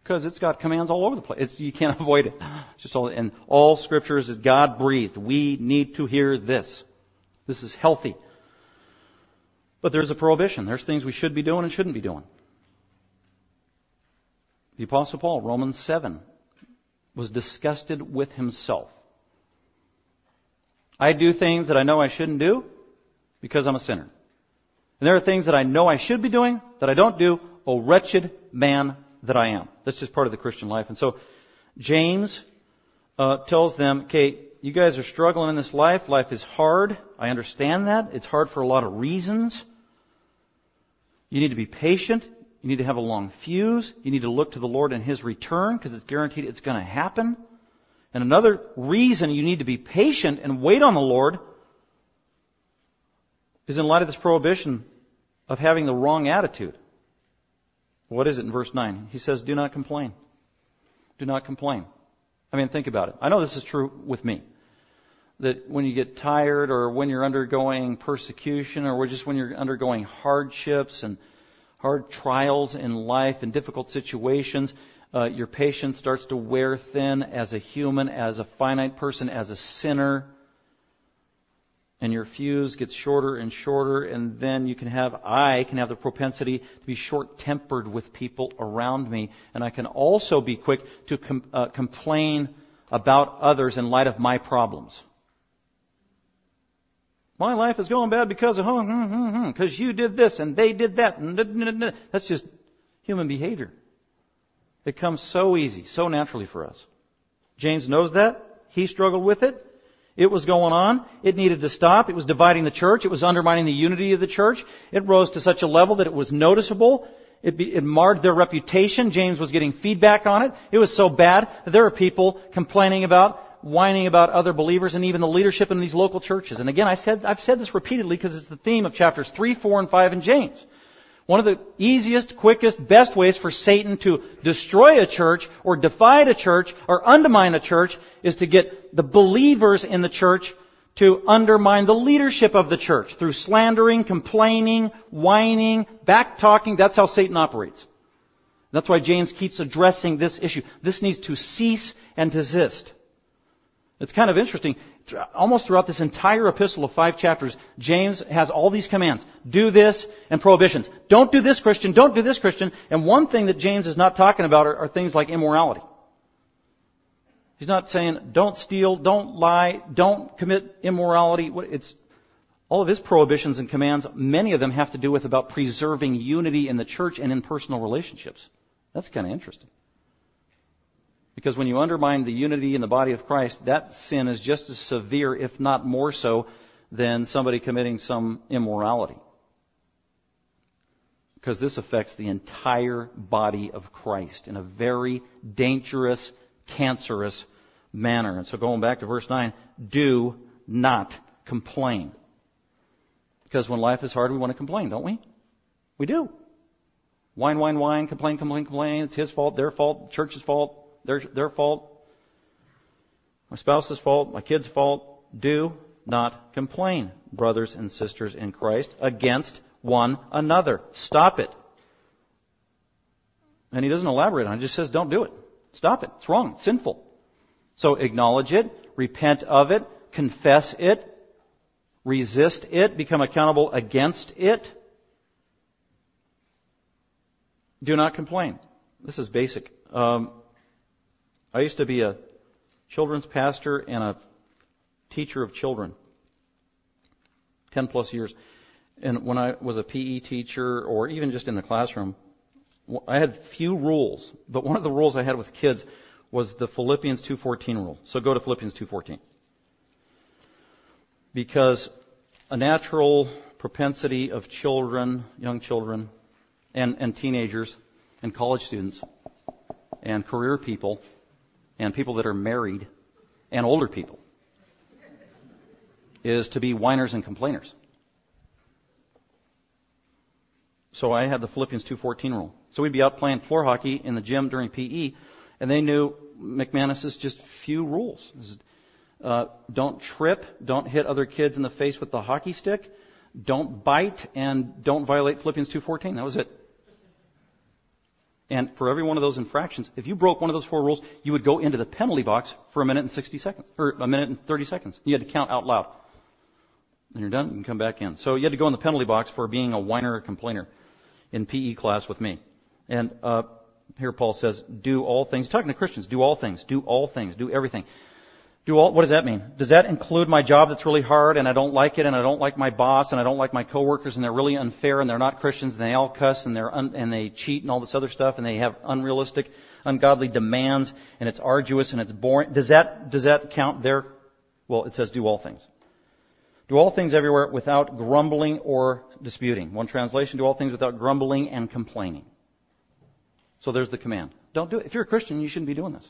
Because it's got commands all over the place. It's, you can't *laughs* avoid it. It's just all, and all scriptures is God breathed. We need to hear this. This is healthy. But there's a prohibition. There's things we should be doing and shouldn't be doing. The apostle Paul, Romans 7, was disgusted with himself. I do things that I know I shouldn't do because I'm a sinner. And there are things that I know I should be doing that I don't do. Oh, wretched man that I am. That's just part of the Christian life. And so James uh, tells them, okay, you guys are struggling in this life. Life is hard. I understand that. It's hard for a lot of reasons. You need to be patient. You need to have a long fuse. You need to look to the Lord and His return because it's guaranteed it's going to happen. And another reason you need to be patient and wait on the Lord is in light of this prohibition of having the wrong attitude. What is it in verse 9? He says, Do not complain. Do not complain. I mean, think about it. I know this is true with me. That when you get tired or when you're undergoing persecution or just when you're undergoing hardships and hard trials in life and difficult situations, uh, your patience starts to wear thin as a human, as a finite person, as a sinner and your fuse gets shorter and shorter, and then you can have, I can have the propensity to be short tempered with people around me, and I can also be quick to com- uh, complain about others in light of my problems. My life is going bad because of, because hmm, hmm, hmm, you did this and they did that. And that's just human behavior. It comes so easy, so naturally for us. James knows that. He struggled with it. It was going on. It needed to stop. It was dividing the church. It was undermining the unity of the church. It rose to such a level that it was noticeable. It, be, it, marred their reputation. James was getting feedback on it. It was so bad that there are people complaining about, whining about other believers and even the leadership in these local churches. And again, I said, I've said this repeatedly because it's the theme of chapters 3, 4, and 5 in James. One of the easiest, quickest, best ways for Satan to destroy a church or divide a church or undermine a church is to get the believers in the church to undermine the leadership of the church through slandering, complaining, whining, back talking. That's how Satan operates. That's why James keeps addressing this issue. This needs to cease and desist. It's kind of interesting. Almost throughout this entire epistle of five chapters, James has all these commands. Do this and prohibitions. Don't do this, Christian. Don't do this, Christian. And one thing that James is not talking about are, are things like immorality. He's not saying don't steal, don't lie, don't commit immorality. It's all of his prohibitions and commands. Many of them have to do with about preserving unity in the church and in personal relationships. That's kind of interesting. Because when you undermine the unity in the body of Christ, that sin is just as severe, if not more so, than somebody committing some immorality. Because this affects the entire body of Christ in a very dangerous, cancerous manner. And so going back to verse 9, do not complain. Because when life is hard, we want to complain, don't we? We do. Whine, whine, whine, complain, complain, complain. It's his fault, their fault, church's fault, their, their fault, my spouse's fault, my kid's fault. Do not complain, brothers and sisters in Christ, against one another. Stop it. And he doesn't elaborate on it. He just says, don't do it. Stop it. It's wrong. It's sinful. So acknowledge it, repent of it, confess it, resist it, become accountable against it. Do not complain. This is basic. Um, I used to be a children's pastor and a teacher of children. Ten plus years. And when I was a PE teacher or even just in the classroom, I had few rules, but one of the rules I had with kids was the Philippians 2:14 rule. So go to Philippians 2:14. Because a natural propensity of children, young children, and, and teenagers, and college students, and career people, and people that are married, and older people, is to be whiners and complainers. So I had the Philippians 2:14 rule. So we'd be out playing floor hockey in the gym during PE, and they knew McManus's just few rules. Uh, don't trip, don't hit other kids in the face with the hockey stick, don't bite, and don't violate Philippians 2:14. That was it. And for every one of those infractions, if you broke one of those four rules, you would go into the penalty box for a minute and 60 seconds, or a minute and 30 seconds. You had to count out loud. Then you're done, you can come back in. So you had to go in the penalty box for being a whiner or complainer in PE class with me. And uh, here Paul says, do all things. Talking to Christians. Do all things. Do all things. Do everything. Do all, what does that mean? Does that include my job that's really hard and I don't like it and I don't like my boss and I don't like my coworkers and they're really unfair and they're not Christians and they all cuss and they're un, and they cheat and all this other stuff and they have unrealistic, ungodly demands and it's arduous and it's boring. Does that, does that count there? Well, it says do all things. Do all things everywhere without grumbling or disputing. One translation, do all things without grumbling and complaining. So there's the command. Don't do it. If you're a Christian, you shouldn't be doing this.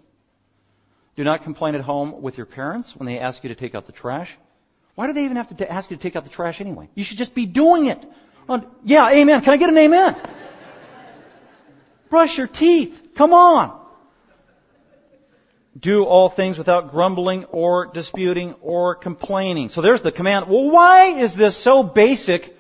Do not complain at home with your parents when they ask you to take out the trash. Why do they even have to ask you to take out the trash anyway? You should just be doing it. Yeah, amen. Can I get an amen? Brush your teeth. Come on. Do all things without grumbling or disputing or complaining. So there's the command. Well, why is this so basic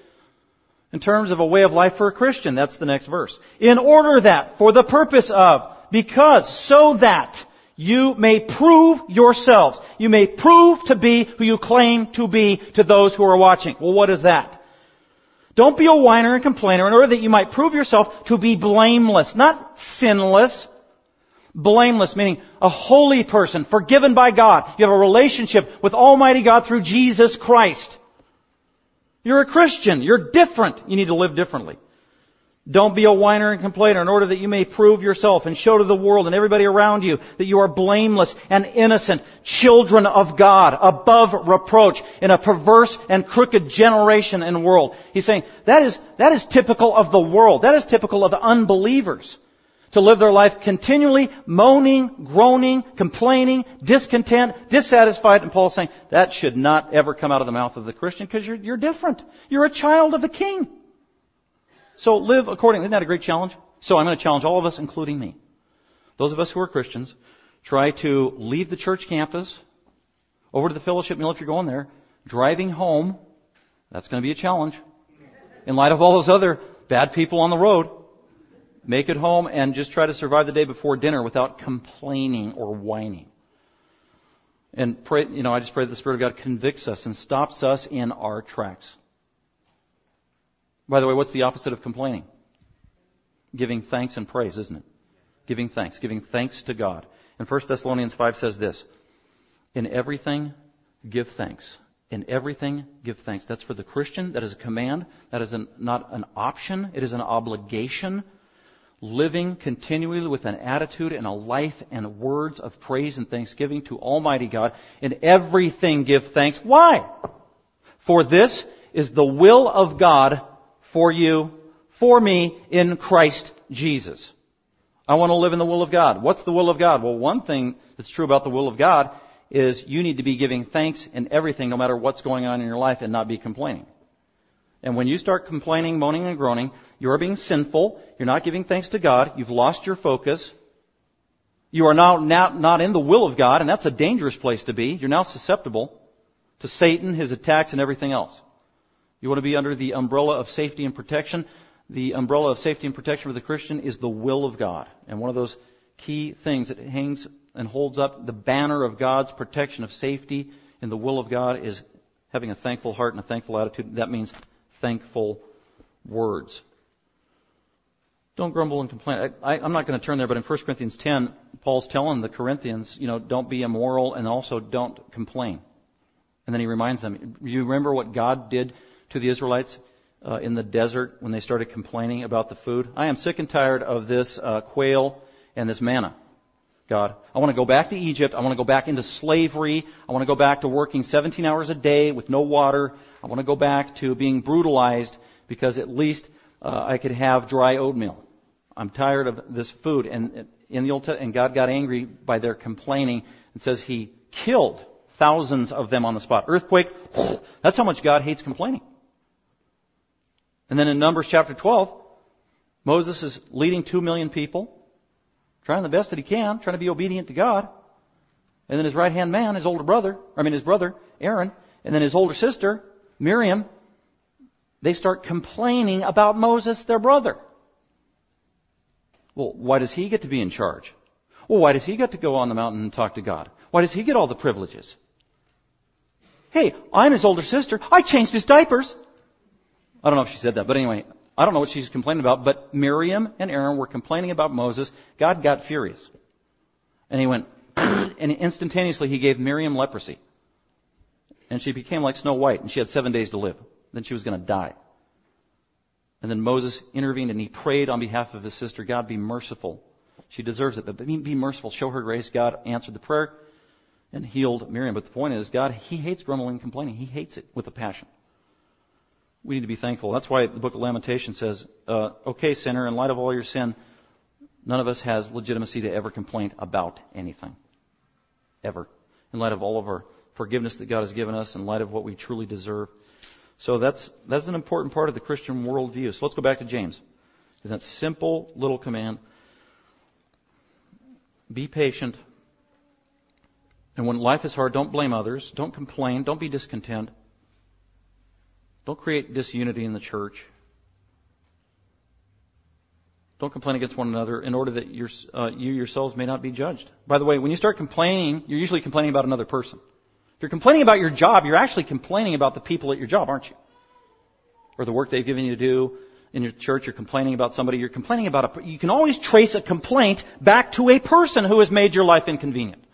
in terms of a way of life for a Christian? That's the next verse. In order that, for the purpose of, because, so that, you may prove yourselves. You may prove to be who you claim to be to those who are watching. Well, what is that? Don't be a whiner and complainer in order that you might prove yourself to be blameless, not sinless, blameless, meaning a holy person, forgiven by God. You have a relationship with Almighty God through Jesus Christ. You're a Christian. You're different. You need to live differently. Don't be a whiner and complainer in order that you may prove yourself and show to the world and everybody around you that you are blameless and innocent, children of God, above reproach in a perverse and crooked generation and world. He's saying that is, that is typical of the world. That is typical of unbelievers to live their life continually moaning, groaning, complaining, discontent, dissatisfied. And Paul's saying that should not ever come out of the mouth of the Christian because you're, you're different. You're a child of the King. So live accordingly. Isn't that a great challenge? So I'm going to challenge all of us, including me. Those of us who are Christians, try to leave the church campus, over to the fellowship meal if you're going there, driving home. That's going to be a challenge. In light of all those other bad people on the road, Make it home and just try to survive the day before dinner without complaining or whining. And pray, you know, I just pray that the Spirit of God convicts us and stops us in our tracks. By the way, what's the opposite of complaining? Giving thanks and praise, isn't it? Giving thanks. Giving thanks to God. And 1 Thessalonians 5 says this. In everything, give thanks. In everything, give thanks. That's for the Christian. That is a command. That is an, not an option. It is an obligation living continually with an attitude and a life and words of praise and thanksgiving to Almighty God. In everything give thanks. Why? For this is the will of God for you, for me, in Christ Jesus. I want to live in the will of God. What's the will of God? Well, one thing that's true about the will of God is you need to be giving thanks in everything, no matter what's going on in your life, and not be complaining. And when you start complaining, moaning, and groaning, you're being sinful. You're not giving thanks to God. You've lost your focus. You are now not, not in the will of God, and that's a dangerous place to be. You're now susceptible to Satan, his attacks, and everything else. You want to be under the umbrella of safety and protection. The umbrella of safety and protection for the Christian is the will of God. And one of those key things that hangs and holds up the banner of God's protection of safety in the will of God is having a thankful heart and a thankful attitude. That means thankful words. Don't grumble and complain. I, am not going to turn there, but in 1 Corinthians 10, Paul's telling the Corinthians, you know, don't be immoral and also don't complain. And then he reminds them, you remember what God did to the Israelites? uh, in the desert when they started complaining about the food. I am sick and tired of this uh, quail and this manna. God, I want to go back to Egypt. I want to go back into slavery. I want to go back to working 17 hours a day with no water. I want to go back to being brutalized because at least uh, I could have dry oatmeal. I'm tired of this food. And in the Old Testament, and God got angry by their complaining and says He killed thousands of them on the spot. Earthquake. *sniffs* That's how much God hates complaining. And then in Numbers chapter 12, Moses is leading two million people, trying the best that he can, trying to be obedient to God. And then his right hand man, his older brother, I mean his brother, Aaron, and then his older sister, Miriam, they start complaining about Moses, their brother. Well, why does he get to be in charge? Well, why does he get to go on the mountain and talk to God? Why does he get all the privileges? Hey, I'm his older sister. I changed his diapers. I don't know if she said that, but anyway, I don't know what she's complaining about, but Miriam and Aaron were complaining about Moses. God got furious. And he went, *clears throat* and instantaneously he gave Miriam leprosy. And she became like Snow White, and she had seven days to live. Then she was going to die. And then Moses intervened and he prayed on behalf of his sister, God be merciful. She deserves it, but be merciful. Show her grace. God answered the prayer and healed Miriam. But the point is, God, He hates grumbling and complaining. He hates it with a passion. We need to be thankful. That's why the book of Lamentation says, uh, okay, sinner, in light of all your sin, none of us has legitimacy to ever complain about anything. Ever. In light of all of our forgiveness that God has given us, in light of what we truly deserve. So that's, that's an important part of the Christian worldview. So let's go back to James. In that simple little command, be patient. And when life is hard, don't blame others. Don't complain. Don't be discontent. Don't create disunity in the church. Don't complain against one another in order that uh, you yourselves may not be judged. By the way, when you start complaining, you're usually complaining about another person. If you're complaining about your job, you're actually complaining about the people at your job, aren't you? Or the work they've given you to do in your church, you're complaining about somebody, you're complaining about a, you can always trace a complaint back to a person who has made your life inconvenient.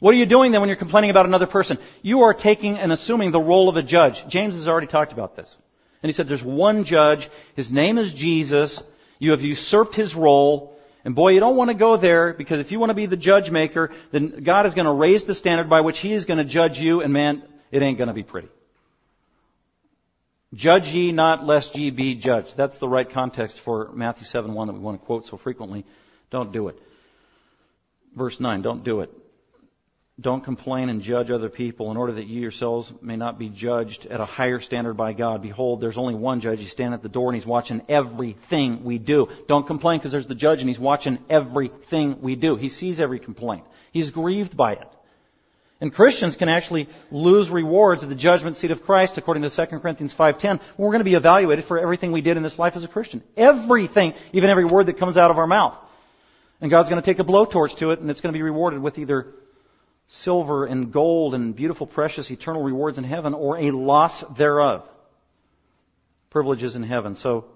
What are you doing then when you're complaining about another person? You are taking and assuming the role of a judge. James has already talked about this. And he said there's one judge, his name is Jesus, you have usurped his role, and boy, you don't want to go there because if you want to be the judge maker, then God is going to raise the standard by which He is going to judge you, and man, it ain't going to be pretty. Judge ye not lest ye be judged. That's the right context for Matthew 7 1 that we want to quote so frequently. Don't do it. Verse 9, don't do it. Don't complain and judge other people in order that you yourselves may not be judged at a higher standard by God. Behold, there's only one judge. He's standing at the door and he's watching everything we do. Don't complain because there's the judge and he's watching everything we do. He sees every complaint. He's grieved by it. And Christians can actually lose rewards at the judgment seat of Christ according to 2 Corinthians 5.10. We're going to be evaluated for everything we did in this life as a Christian. Everything, even every word that comes out of our mouth. And God's going to take a blowtorch to it and it's going to be rewarded with either silver and gold and beautiful, precious, eternal rewards in heaven or a loss thereof. Privileges in heaven. So,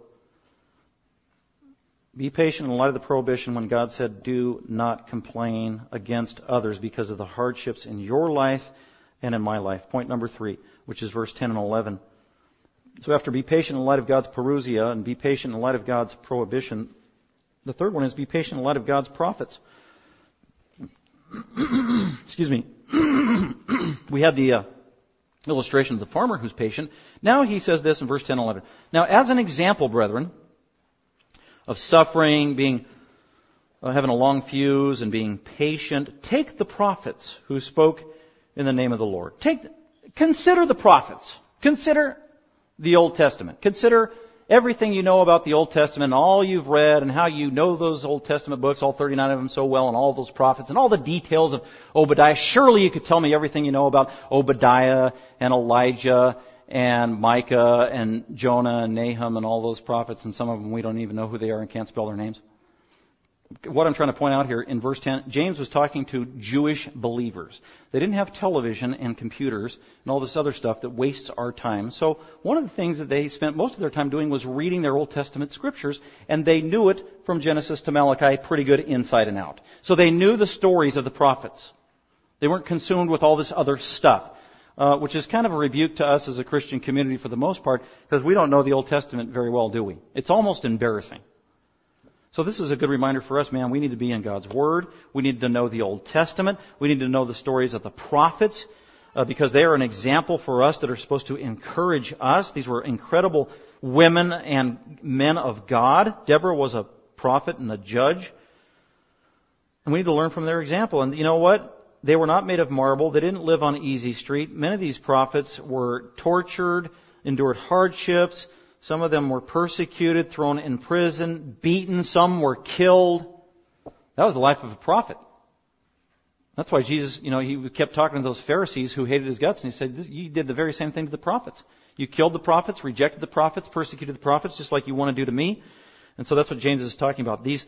be patient in light of the prohibition when God said, do not complain against others because of the hardships in your life and in my life. Point number three, which is verse 10 and 11. So after be patient in light of God's parousia and be patient in light of God's prohibition, the third one is be patient in light of God's prophets. *coughs* excuse me, *coughs* we had the uh, illustration of the farmer who's patient. Now he says this in verse 10 and 11. Now, as an example, brethren, of suffering, being uh, having a long fuse and being patient, take the prophets who spoke in the name of the Lord. Take, consider the prophets. Consider the Old Testament. Consider everything you know about the Old Testament, and all you've read, and how you know those Old Testament books, all 39 of them so well, and all those prophets, and all the details of Obadiah. Surely you could tell me everything you know about Obadiah and Elijah and Micah and Jonah and Nahum and all those prophets, and some of them we don't even know who they are and can't spell their names what I'm trying to point out here in verse 10, James was talking to Jewish believers. They didn't have television and computers and all this other stuff that wastes our time. So one of the things that they spent most of their time doing was reading their Old Testament scriptures, and they knew it from Genesis to Malachi pretty good inside and out. So they knew the stories of the prophets. They weren't consumed with all this other stuff. uh, which is kind of a rebuke to us as a Christian community for the most part, because we don't know the Old Testament very well, do we? It's almost embarrassing. So this is a good reminder for us, man. We need to be in God's Word. We need to know the Old Testament. We need to know the stories of the prophets, uh, because they are an example for us that are supposed to encourage us. These were incredible women and men of God. Deborah was a prophet and a judge. And we need to learn from their example. And you know what? They were not made of marble. They didn't live on easy street. Many of these prophets were tortured, endured hardships. Some of them were persecuted, thrown in prison, beaten. Some were killed. That was the life of a prophet. That's why Jesus, you know, he kept talking to those Pharisees who hated his guts, and he said, "You did the very same thing to the prophets. You killed the prophets, rejected the prophets, persecuted the prophets, just like you want to do to me." And so that's what James is talking about. These,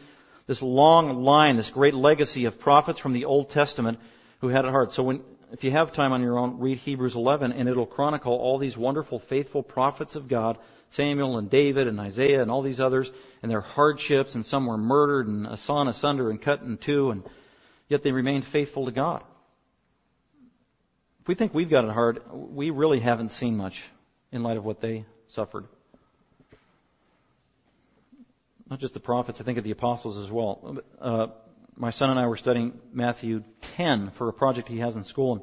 this long line, this great legacy of prophets from the Old Testament who had it hard. So when, if you have time on your own, read Hebrews 11 and it'll chronicle all these wonderful, faithful prophets of God, Samuel and David and Isaiah and all these others, and their hardships, and some were murdered and sawn asunder and cut in two, and yet they remained faithful to God. If we think we've got it hard, we really haven't seen much in light of what they suffered. Not just the prophets, I think of the apostles as well. Uh, my son and I were studying Matthew 10 for a project he has in school, and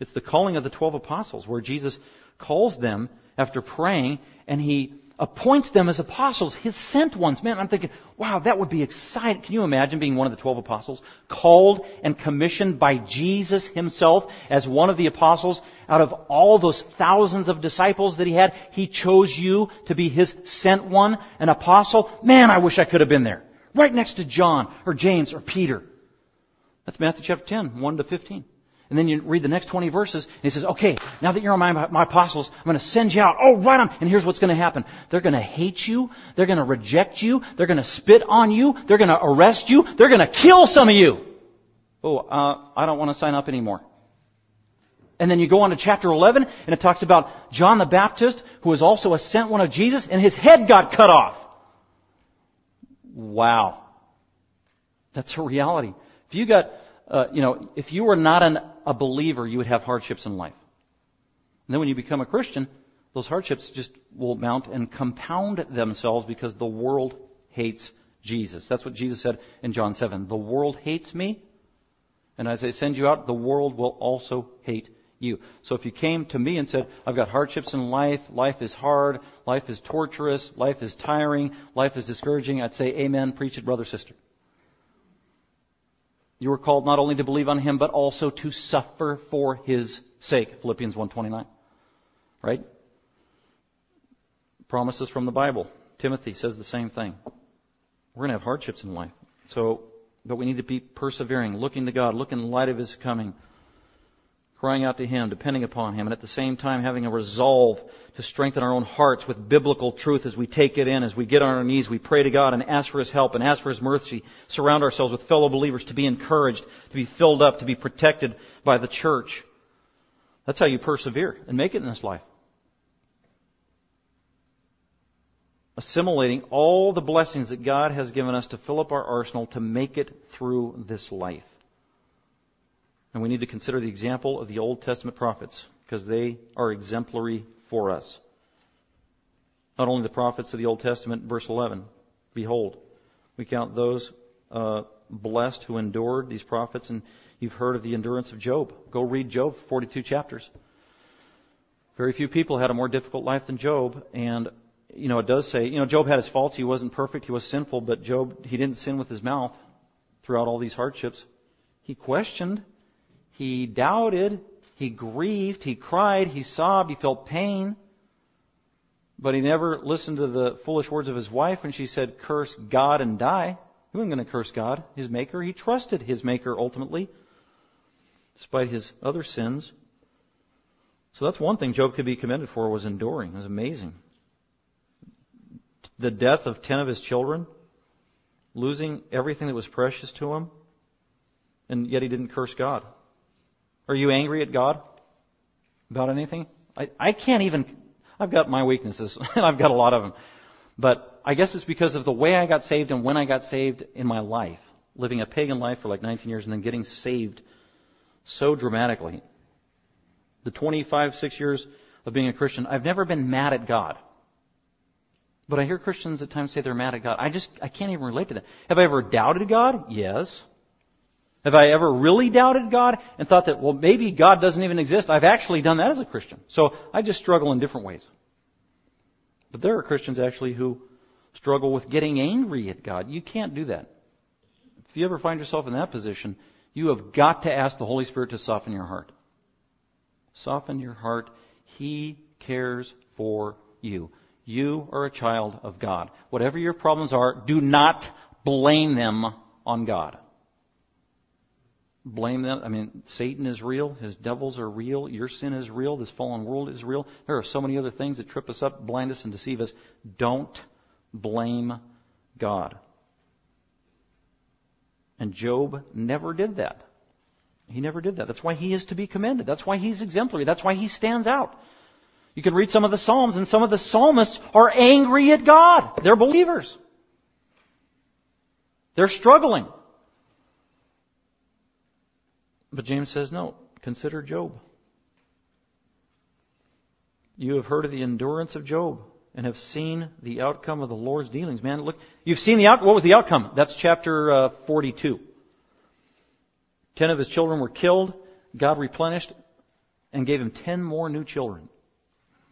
it's the calling of the 12 apostles, where Jesus calls them after praying, and he appoints them as apostles, his sent ones. Man, I'm thinking, wow, that would be exciting. Can you imagine being one of the 12 apostles, called and commissioned by Jesus himself as one of the apostles? Out of all those thousands of disciples that he had, he chose you to be his sent one, an apostle. Man, I wish I could have been there. Right next to John or James or Peter. That's Matthew chapter 10, 1 to 15. And then you read the next 20 verses, and he says, okay, now that you're my, my apostles, I'm going to send you out. Oh, right on. And here's what's going to happen. They're going to hate you. They're going to reject you. They're going to spit on you. They're going to arrest you. They're going to kill some of you. Oh, uh, I don't want to sign up anymore. And then you go on to chapter 11, and it talks about John the Baptist, who was also a sent one of Jesus, and his head got cut off. Wow. That's a reality. If you got, uh, you know, if you were not an, a believer, you would have hardships in life. And then when you become a Christian, those hardships just will mount and compound themselves because the world hates Jesus. That's what Jesus said in John 7. The world hates me, and as I send you out, the world will also hate you. So if you came to me and said, I've got hardships in life, life is hard, life is torturous, life is tiring, life is discouraging, I'd say, Amen, preach it, brother, sister. You were called not only to believe on him, but also to suffer for his sake. Philippians 1.29. Right? Promises from the Bible. Timothy says the same thing. We're going to have hardships in life. So, but we need to be persevering, looking to God, looking in light of his coming crying out to Him, depending upon Him, and at the same time having a resolve to strengthen our own hearts with biblical truth as we take it in, as we get on our knees, we pray to God and ask for His help and ask for His mercy, surround ourselves with fellow believers to be encouraged, to be filled up, to be protected by the church. That's how you persevere and make it in this life. Assimilating all the blessings that God has given us to fill up our arsenal to make it through this life. And we need to consider the example of the Old Testament prophets because they are exemplary for us. Not only the prophets of the Old Testament, verse 11. Behold, we count those uh, blessed who endured these prophets, and you've heard of the endurance of Job. Go read Job, 42 chapters. Very few people had a more difficult life than Job, and you know it does say, you know, Job had his faults. He wasn't perfect. He was sinful, but Job he didn't sin with his mouth throughout all these hardships. He questioned. He doubted. He grieved. He cried. He sobbed. He felt pain. But he never listened to the foolish words of his wife when she said, curse God and die. He wasn't going to curse God, his maker. He trusted his maker ultimately, despite his other sins. So that's one thing Job could be commended for was enduring. It was amazing. The death of ten of his children, losing everything that was precious to him, and yet he didn't curse God. Are you angry at God about anything? I, I can't even, I've got my weaknesses, *laughs* and I've got a lot of them. But I guess it's because of the way I got saved and when I got saved in my life. Living a pagan life for like 19 years and then getting saved so dramatically. the 25, 6 years of being a Christian, I've never been mad at God. But I hear Christians at times say they're mad at God. I just, I can't even relate to that. Have I ever doubted God? Yes. Have I ever really doubted God and thought that, well, maybe God doesn't even exist? I've actually done that as a Christian. So I just struggle in different ways. But there are Christians actually who struggle with getting angry at God. You can't do that. If you ever find yourself in that position, you have got to ask the Holy Spirit to soften your heart. Soften your heart. He cares for you. You are a child of God. Whatever your problems are, do not blame them on God. Blame them. I mean, Satan is real. His devils are real. Your sin is real. This fallen world is real. There are so many other things that trip us up, blind us, and deceive us. Don't blame God. And Job never did that. He never did that. That's why he is to be commended. That's why he's exemplary. That's why he stands out. You can read some of the Psalms, and some of the psalmists are angry at God. They're believers. They're struggling. But James says, no, consider Job. You have heard of the endurance of Job and have seen the outcome of the Lord's dealings. Man, look, you've seen the out, what was the outcome? That's chapter uh, 42. Ten of his children were killed. God replenished and gave him ten more new children.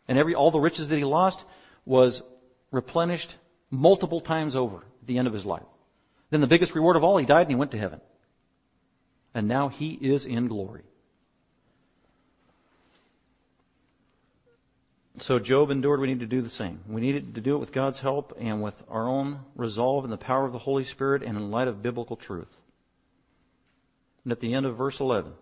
And every, all the riches that he lost was replenished multiple times over at the end of his life. Then the biggest reward of all, he died and he went to heaven. And now he is in glory. So Job endured. We need to do the same. We need to do it with God's help and with our own resolve and the power of the Holy Spirit and in light of biblical truth. And at the end of verse 11,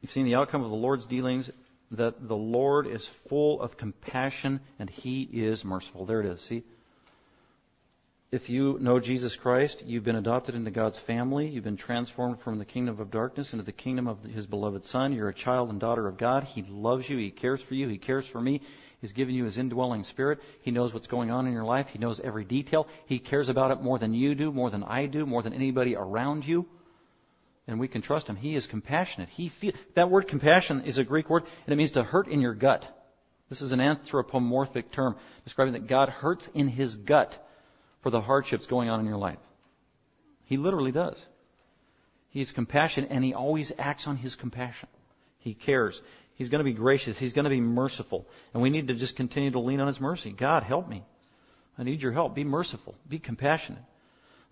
you've seen the outcome of the Lord's dealings that the Lord is full of compassion and He is merciful. There it is. See? If you know Jesus Christ, you've been adopted into God's family. You've been transformed from the kingdom of darkness into the kingdom of His beloved Son. You're a child and daughter of God. He loves you. He cares for you. He cares for me. He's given you His indwelling spirit. He knows what's going on in your life. He knows every detail. He cares about it more than you do, more than I do, more than anybody around you and we can trust him. He is compassionate. He feel, that word compassion is a Greek word, and it means to hurt in your gut. This is an anthropomorphic term describing that God hurts in his gut for the hardships going on in your life. He literally does. He's compassionate, and he always acts on his compassion. He cares. He's going to be gracious. He's going to be merciful. And we need to just continue to lean on his mercy. God, help me. I need your help. Be merciful. Be compassionate.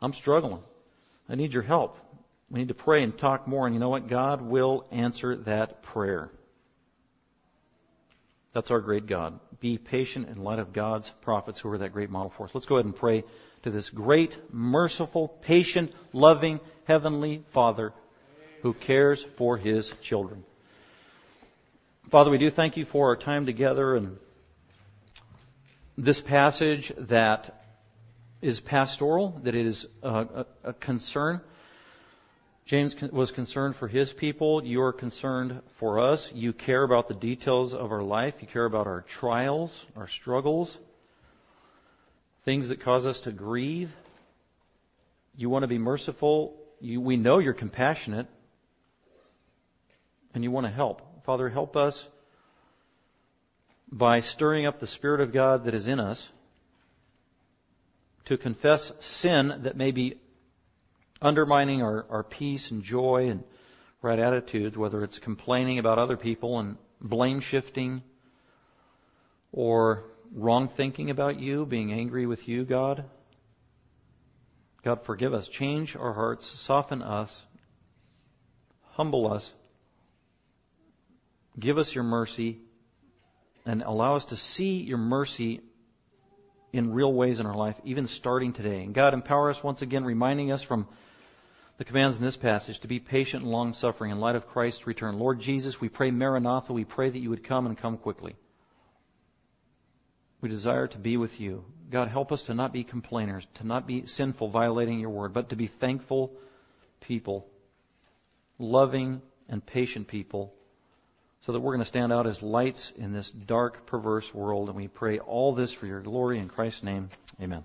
I'm struggling. I need your help. We need to pray and talk more, and you know what? God will answer that prayer. That's our great God. Be patient in light of God's prophets who are that great model for us. Let's go ahead and pray to this great, merciful, patient, loving, heavenly Father who cares for his children. Father, we do thank you for our time together and this passage that is pastoral, that it is a, a, a concern James was concerned for his people. You are concerned for us. You care about the details of our life. You care about our trials, our struggles, things that cause us to grieve. You want to be merciful. You, we know you're compassionate. And you want to help. Father, help us by stirring up the Spirit of God that is in us to confess sin that may be undermining our, our peace and joy and right attitudes, whether it's complaining about other people and blame shifting or wrong thinking about you, being angry with you, God. God, forgive us. Change our hearts, soften us, humble us, give us your mercy, and allow us to see your mercy in real ways in our life, even starting today. And God, empower us once again, reminding us from the commands in this passage to be patient and long suffering in light of Christ's return. Lord Jesus, we pray Maranatha. We pray that you would come and come quickly. We desire to be with you. God, help us to not be complainers, to not be sinful, violating your word, but to be thankful people, loving and patient people, so that we're going to stand out as lights in this dark, perverse world. And we pray all this for your glory in Christ's name. Amen.